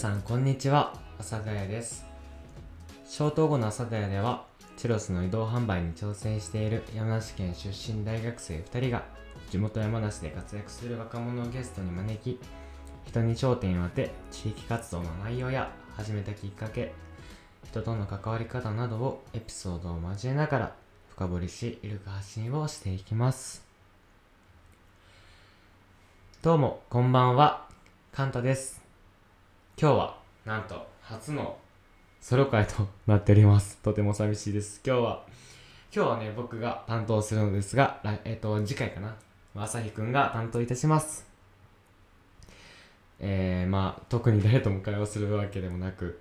さんこんにちは。浅田屋です。消灯後の浅田屋ではチュロスの移動販売に挑戦している山梨県出身大学生2人が地元山梨で活躍する若者をゲストに招き人に焦点を当て地域活動の内容や始めたきっかけ人との関わり方などをエピソードを交えながら深掘りしイルカ発信をしていきます。どうもこんばんは。カンタです。今日はなんと初のソロ会となっております。とても寂しいです。今日は今日はね僕が担当するのですがえっ、と次回かな。朝日くんが担当いたします。えー、まあ特に誰とも会話するわけでもなく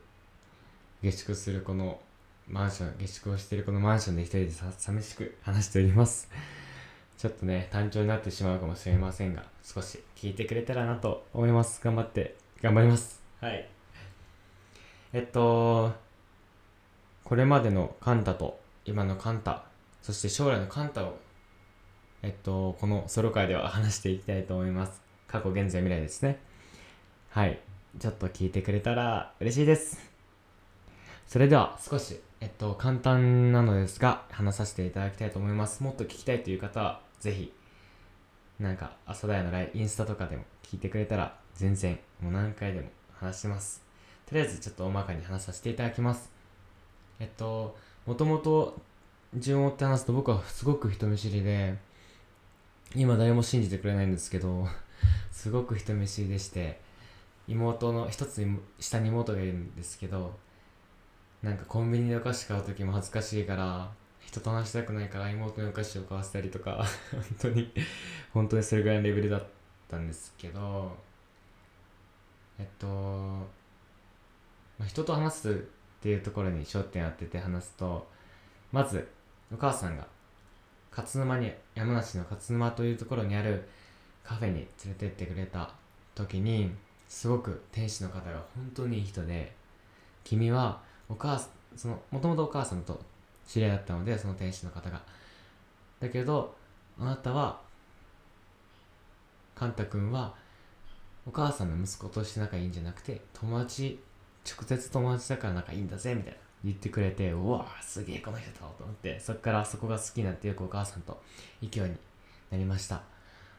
下宿するこのマンション下宿をしているこのマンションで一人でさ寂しく話しております。ちょっとね単調になってしまうかもしれませんが少し聞いてくれたらなと思います。頑張って頑張ります。はい。えっとこれまでのカンタと今のカンタそして将来のカンタをえっとこのソロ会では話していきたいと思います。過去現在未来ですね。はい。ちょっと聞いてくれたら嬉しいです。それでは少し、えっと、簡単なのですが、話させていただきたいと思います。もっと聞きたいという方は、ぜひ、なんか、朝だよのライインスタとかでも聞いてくれたら、全然、もう何回でも話します。とりあえず、ちょっと大まかに話させていただきます。えっと、もともと、順を追って話すと僕はすごく人見知りで、今誰も信じてくれないんですけど、すごく人見知りでして、妹の、一つ下に妹がいるんですけど、なんかコンビニでお菓子買う時も恥ずかしいから人と話したくないから妹にお菓子を買わせたりとか 本当に本当にそれぐらいのレベルだったんですけどえっと、まあ、人と話すっていうところに焦点当てて話すとまずお母さんが勝沼に山梨の勝沼というところにあるカフェに連れてってくれた時にすごく店主の方が本当にいい人で君はお母そのもともとお母さんと知り合いだったのでその店主の方が。だけどあなたはカンタ君はお母さんの息子として仲いいんじゃなくて友達直接友達だから仲いいんだぜみたいな。言ってくれてうわすげえこの人だと思って。そっからそこが好きになってよくお母さんと勢いになりました。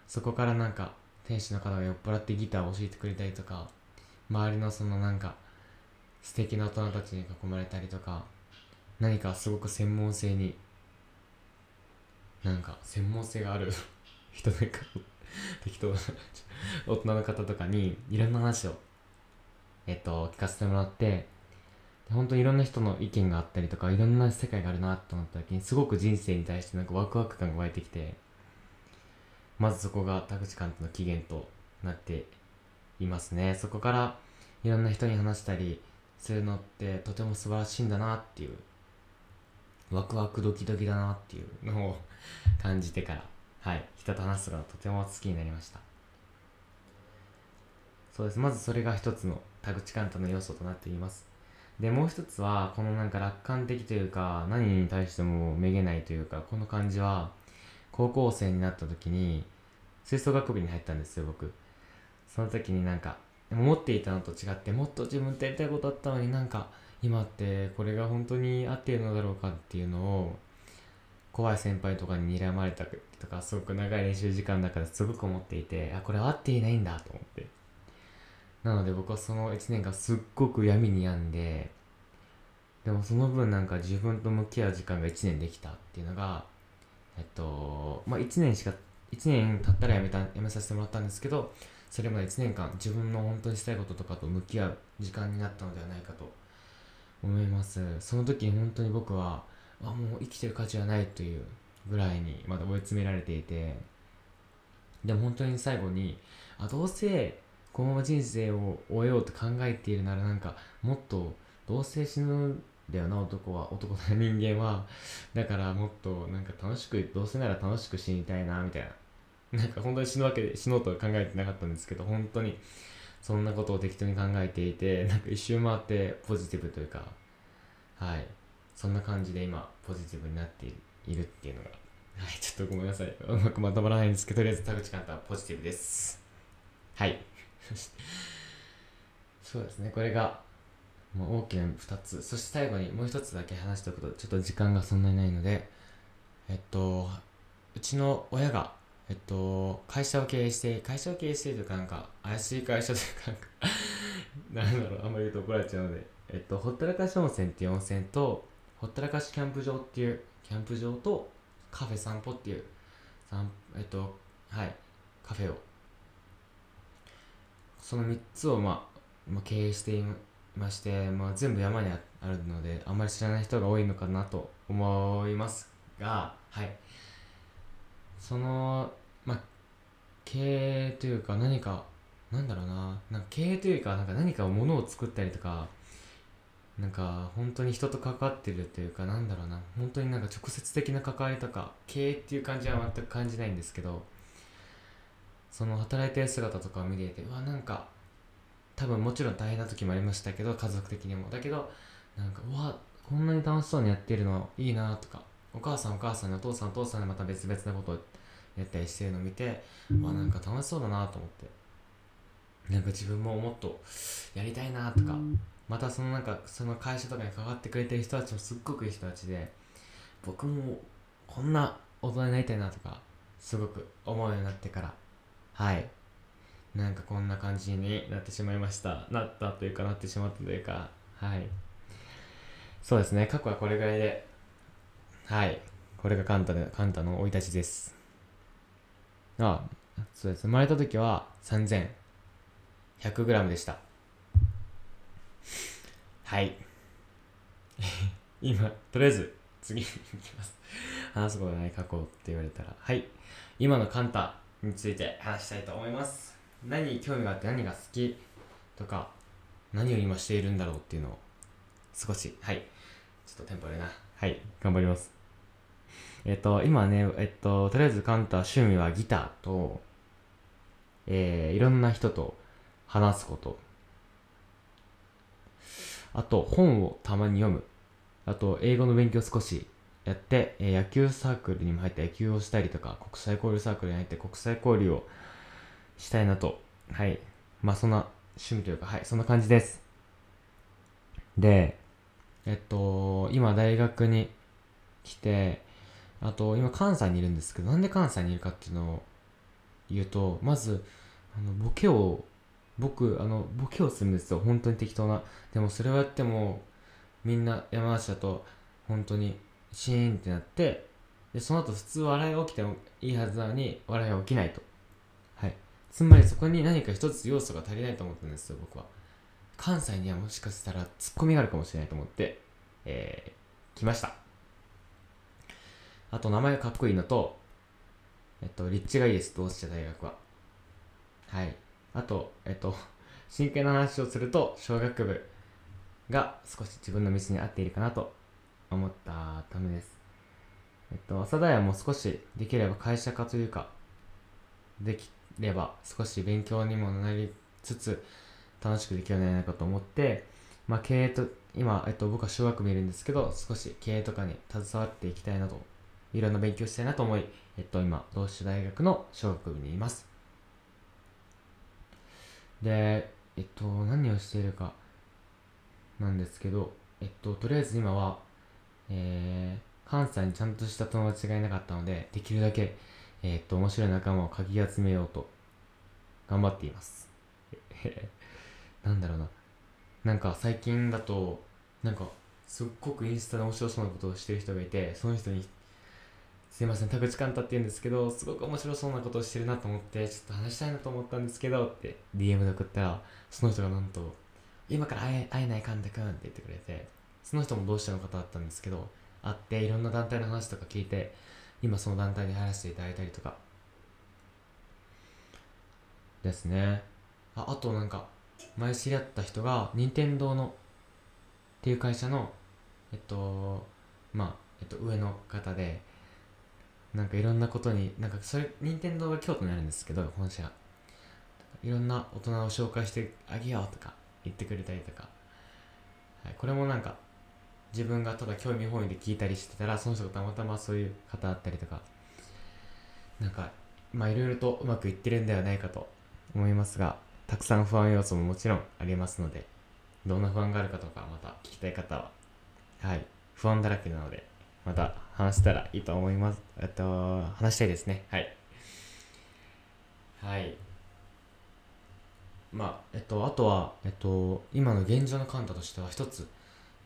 そこからなんか店主の方が酔っ払ってギターを教えてくれたりとか周りのそのなんか素敵な大人たちに囲まれたりとか何かすごく専門性になんか専門性がある 人なんか適当な大人の方とかにいろんな話をえっと聞かせてもらって本当にいろんな人の意見があったりとかいろんな世界があるなと思った時にすごく人生に対してなんかワクワク感が湧いてきてまずそこが田口監督の起源となっていますね。そこからいろんな人に話したりするのってとても素晴らしいんだなっていうワクワクドキドキだなっていうのを感じてからはい。人と話すのがとても好きになりました。そうです。まずそれが一つの田口監督の要素となっています。でもう一つはこのなんか楽観的というか何に対してもめげないというかこの感じは高校生になった時に吹奏楽部に入ったんですよ僕。その時になんか思っていたのと違ってもっと自分とやりたいことあったのになんか今ってこれが本当に合っているのだろうかっていうのを怖い先輩とかに睨まれたとかすごく長い練習時間の中ですごく思っていてあこれ合っていないんだと思って。なので僕はその1年間すっごく闇に病んででもその分なんか自分と向き合う時間が1年できたっていうのがえっとまあ1年しか1年経ったらやめたやめさせてもらったんですけどそれまで1年間自分の本当にしたいこととかと向き合う時間になったのではないかと思います。その時に本当に僕はあもう生きてる価値はないというぐらいにまだ追い詰められていて。でも本当に最後にあどうせこのまま人生を終えようと考えているならなんかもっとどうせ死ぬんだよな男は男の人間は。だからもっとなんか楽しくどうせなら楽しく死にたいなみたいな。なんか本当に死ぬわけで死のうとは考えてなかったんですけど本当にそんなことを適当に考えていてなんか一周回ってポジティブというかはい。そんな感じで今ポジティブになっているっていうのが。はいちょっとごめんなさい。うまくまとまらないんですけどとりあえず田口監督はポジティブです。はい。そうですね。これがもう大きな2つ。そして最後にもう1つだけ話しておくとちょっと時間がそんなにないのでえっとうちの親がえっと会社を経営して会社を経営しているというかなんか怪しい会社というかなんかなんだろう。あんまり言うと怒られちゃうのでえっとほったらかし温泉っていう温泉とほったらかしキャンプ場っていうキャンプ場とカフェ散歩っていうえっとはいカフェを。その3つを、まあ、まあ経営していまして、まあ、全部山にあるのであんまり知らない人が多いのかなと思いますがはい。そのまあ経営というか何かなんだろうな。なんか経営というかなんか何かものを作ったりとかなんか本当に人と関わってるというかなんだろうな。本当になんか直接的な関わりとか経営っていう感じは全く感じないんですけどその働いてる姿とかを見ていてうわなんか多分もちろん大変な時もありましたけど家族的にも。だけどなんかうわこんなに楽しそうにやってるのいいなとかお母さんお母さんお父さんお父さんでまた別々なことをやったりしてるのを見てわなんか楽しそうだなと思って。なんか自分ももっとやりたいなとかまたそのなんかその会社とかに関わってくれてる人たちもすっごくいい人たちで僕もこんな大人になりたいなとかすごく思うようになってからはい。なんかこんな感じになってしまいました。なったというかなってしまったというかはい。そうですね。過去はこれぐらいではい。これがカンタでカンタの生い立ちです。あそうです。生まれた時は3000 100g でした。はい。今とりあえず次に行きます。話すことない過去って言われたら。はい。今のカンタについて話したいと思います。何に興味があって何が好き？とか何を今しているんだろうっていうのを少しはい。ちょっとテンポでな。はい。頑張ります。えっと今ねえっととりあえずカンタ趣味はギターとえー、いろんな人と話すこと。あと本をたまに読む。あと英語の勉強少しやって、えー、野球サークルにも入って野球をしたりとか国際交流サークルに入って国際交流をしたいなと。はい。まあそんな趣味というかはいそんな感じです。でえっと今大学に来てあと今関西にいるんですけどなんで関西にいるかっていうのを言うとまずあのボケを僕あのボケをするんですよ。本当に適当な。でもそれをやってもみんな山梨だと本当にシーンってなってでその後普通笑いが起きてもいいはずなのに笑いが起きないと。はい。つまりそこに何か一つ要素が足りないと思ったんですよ僕は。関西にはもしかしたらツッコミがあるかもしれないと思ってえー、来ました。あと名前がかっこいいのとえっと立地がいいです同志社大学は。はい。あとえっと 真剣な話をすると小学部が少し自分の道に合っているかなと思ったためです。えっと、朝田屋も少しできれば会社化というか、できれば少し勉強にもなりつつ、楽しくできるようにならないかと思って、まあ、経営と、今、えっと、僕は小学部いるんですけど、少し経営とかに携わっていきたいなと、いろんな勉強したいなと思い、えっと、今、同志大学の小学部にいます。で、えっと、何をしているかなんですけど、えっと、とりあえず今は、えー、関西にちゃんとした友達がいなかったので、できるだけ、えー、っと、面白い仲間をかき集めようと、頑張っています。なんだろうな。なんか最近だと、なんか、すっごくインスタで面白そうなことをしてる人がいて、その人に、すいません、田口寛太って言うんですけど、すごく面白そうなことをしてるなと思って、ちょっと話したいなと思ったんですけど、って DM で送ったら、その人がなんと、今から会え会えない寛太くんって言ってくれて、その人も同志社の方だったんですけど会っていろんな団体の話とか聞いて今その団体に入らせていただいたりとか。ですね。ああとなんか前知り合った人が任天堂のっていう会社のえっとまあ、えっと、上の方でなんかいろんなことになんかそれ任天堂が京都にあるんですけど本社。いろんな大人を紹介してあげようとか言ってくれたりとか、はい、これもなんか自分がただ興味本位で聞いたりしてたらその人がたまたまそういう方だったりとか。なんかまあいろいろとうまくいってるんではないかと思いますがたくさん不安要素ももちろんありますのでどんな不安があるかとかまた聞きたい方ははい不安だらけなのでまた話したらいいと思います。えっと話したいですね。はい。はい。まあえっとあとはえっと今の現状のカンタとしては一つ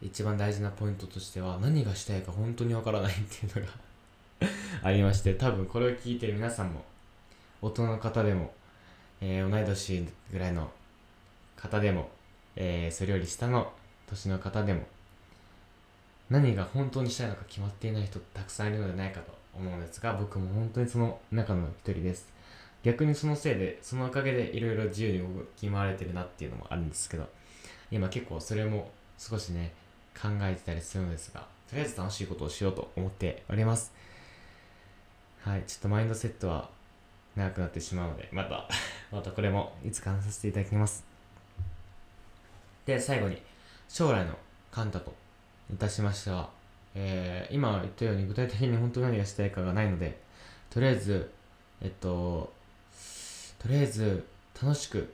一番大事なポイントとしては何がしたいか本当にわからないっていうのが ありまして多分これを聞いてる皆さんも大人の方でも、えー、同い年ぐらいの方でも、えー、それより下の年の方でも何が本当にしたいのか決まっていない人たくさんいるのではないかと思うんですが僕も本当にその中の一人です。逆にそのせいでそのおかげでいろいろ自由に動き回れてるなっていうのもあるんですけど今結構それも少しね考えてたりするのですがとりあえず楽しいことをしようと思っております。はいちょっとマインドセットは長くなってしまうのでまた またこれもいつか話させていただきます。で最後に将来のカンタといたしましては、えー、今言ったように具体的に本当何がしたいかがないのでとりあえずえっととりあえず楽しく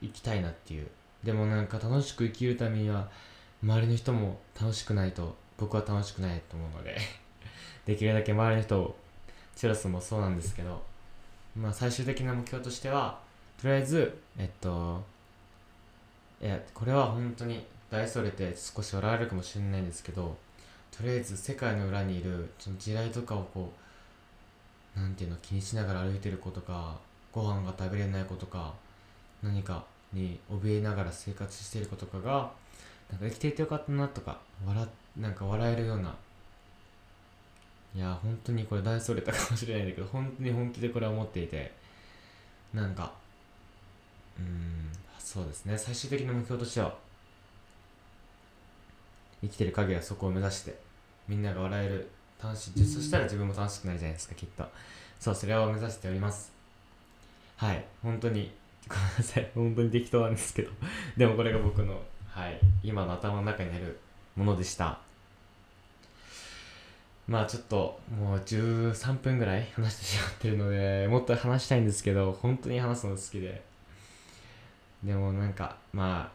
生きたいなっていう。でもなんか楽しく生きるためには周りの人も楽しくないと僕は楽しくないと思うので できるだけ周りの人をチュラスもそうなんですけどまあ最終的な目標としてはとりあえずえっといやこれは本当に大それて少し笑われるかもしれないんですけどとりあえず世界の裏にいるその地雷とかをこうなんていうの気にしながら歩いてる子とかご飯が食べれない子とか何かに怯えながら生活してる子とかがなんか生きていてよかったなとか笑なんか笑えるような。いや本当にこれ大それたかもしれないんだけど本当に本気でこれは思っていてなんかうんそうですね。最終的な目標としては生きてる限りはそこを目指してみんなが笑える楽しい。そしたら自分も楽しくなるじゃないですかきっと。そうそれを目指しております。はい。本当にごめんなさい。本当に適当なんですけど。でもこれが僕のはい。今の頭の中にあるものでした。まあちょっともう13分ぐらい話してしまってるのでもっと話したいんですけど本当に話すの好きで。でもなんかま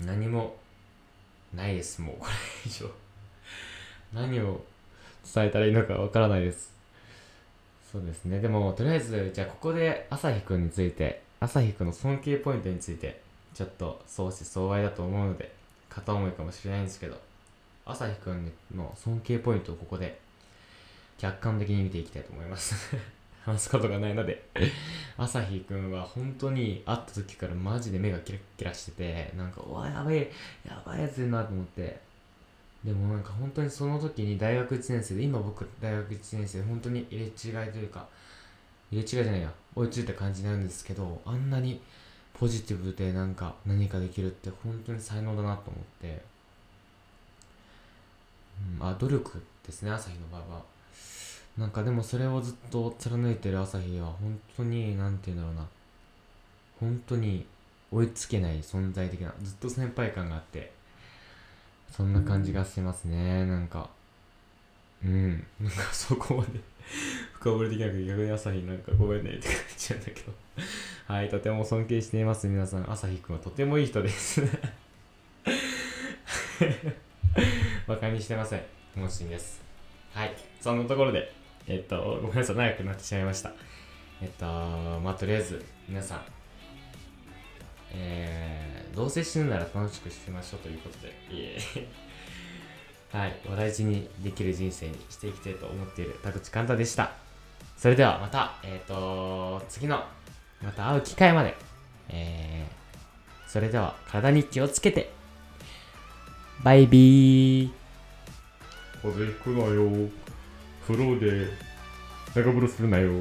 あ何もないですもうこれ以上何を伝えたらいいのかわからないです。そうですね。でも、とりあえず、じゃあここで朝日くんについて、朝日くんの尊敬ポイントについて、ちょっと相思相愛だと思うので、片思いかもしれないんですけど、朝日くんの尊敬ポイントをここで客観的に見ていきたいと思います話すことがないので。朝日くんは本当に会った時からマジで目がキラキラしてて、なんか、うわ、やばい、やばいやついるなと思って、でもなんか本当にその時に大学1年生で今僕大学1年生で本当に入れ違いというか入れ違いじゃないや追いついた感じなんですけどあんなにポジティブでなんか何かできるって本当に才能だなと思って、うん、あ努力ですね朝日の場合は。なんかでもそれをずっと貫いてる朝日は本当に何て言うんだろうな。本当に追いつけない存在的なずっと先輩感があってそんな感じがしますね。なんかうん。なんかそこまで 深掘りできなくて逆に朝日なんかごめんねって感じなんだけど。はいとても尊敬しています皆さん。朝日くんはとてもいい人です。バカにしてません。楽しみです。はいそんなところで。えっとごめんなさい長くなってしまいましたえっとまあとりあえず皆さんえー、どうせ死ぬなら楽しくしてましょうということで、いえ はい、お大事にできる人生にしていきたいと思っている田口寛太でした。それではまた、えっ、ー、と、次の、また会う機会まで、えー、それでは体に気をつけて、バイビー。風邪ひくなよ。風呂で長風呂するなよ。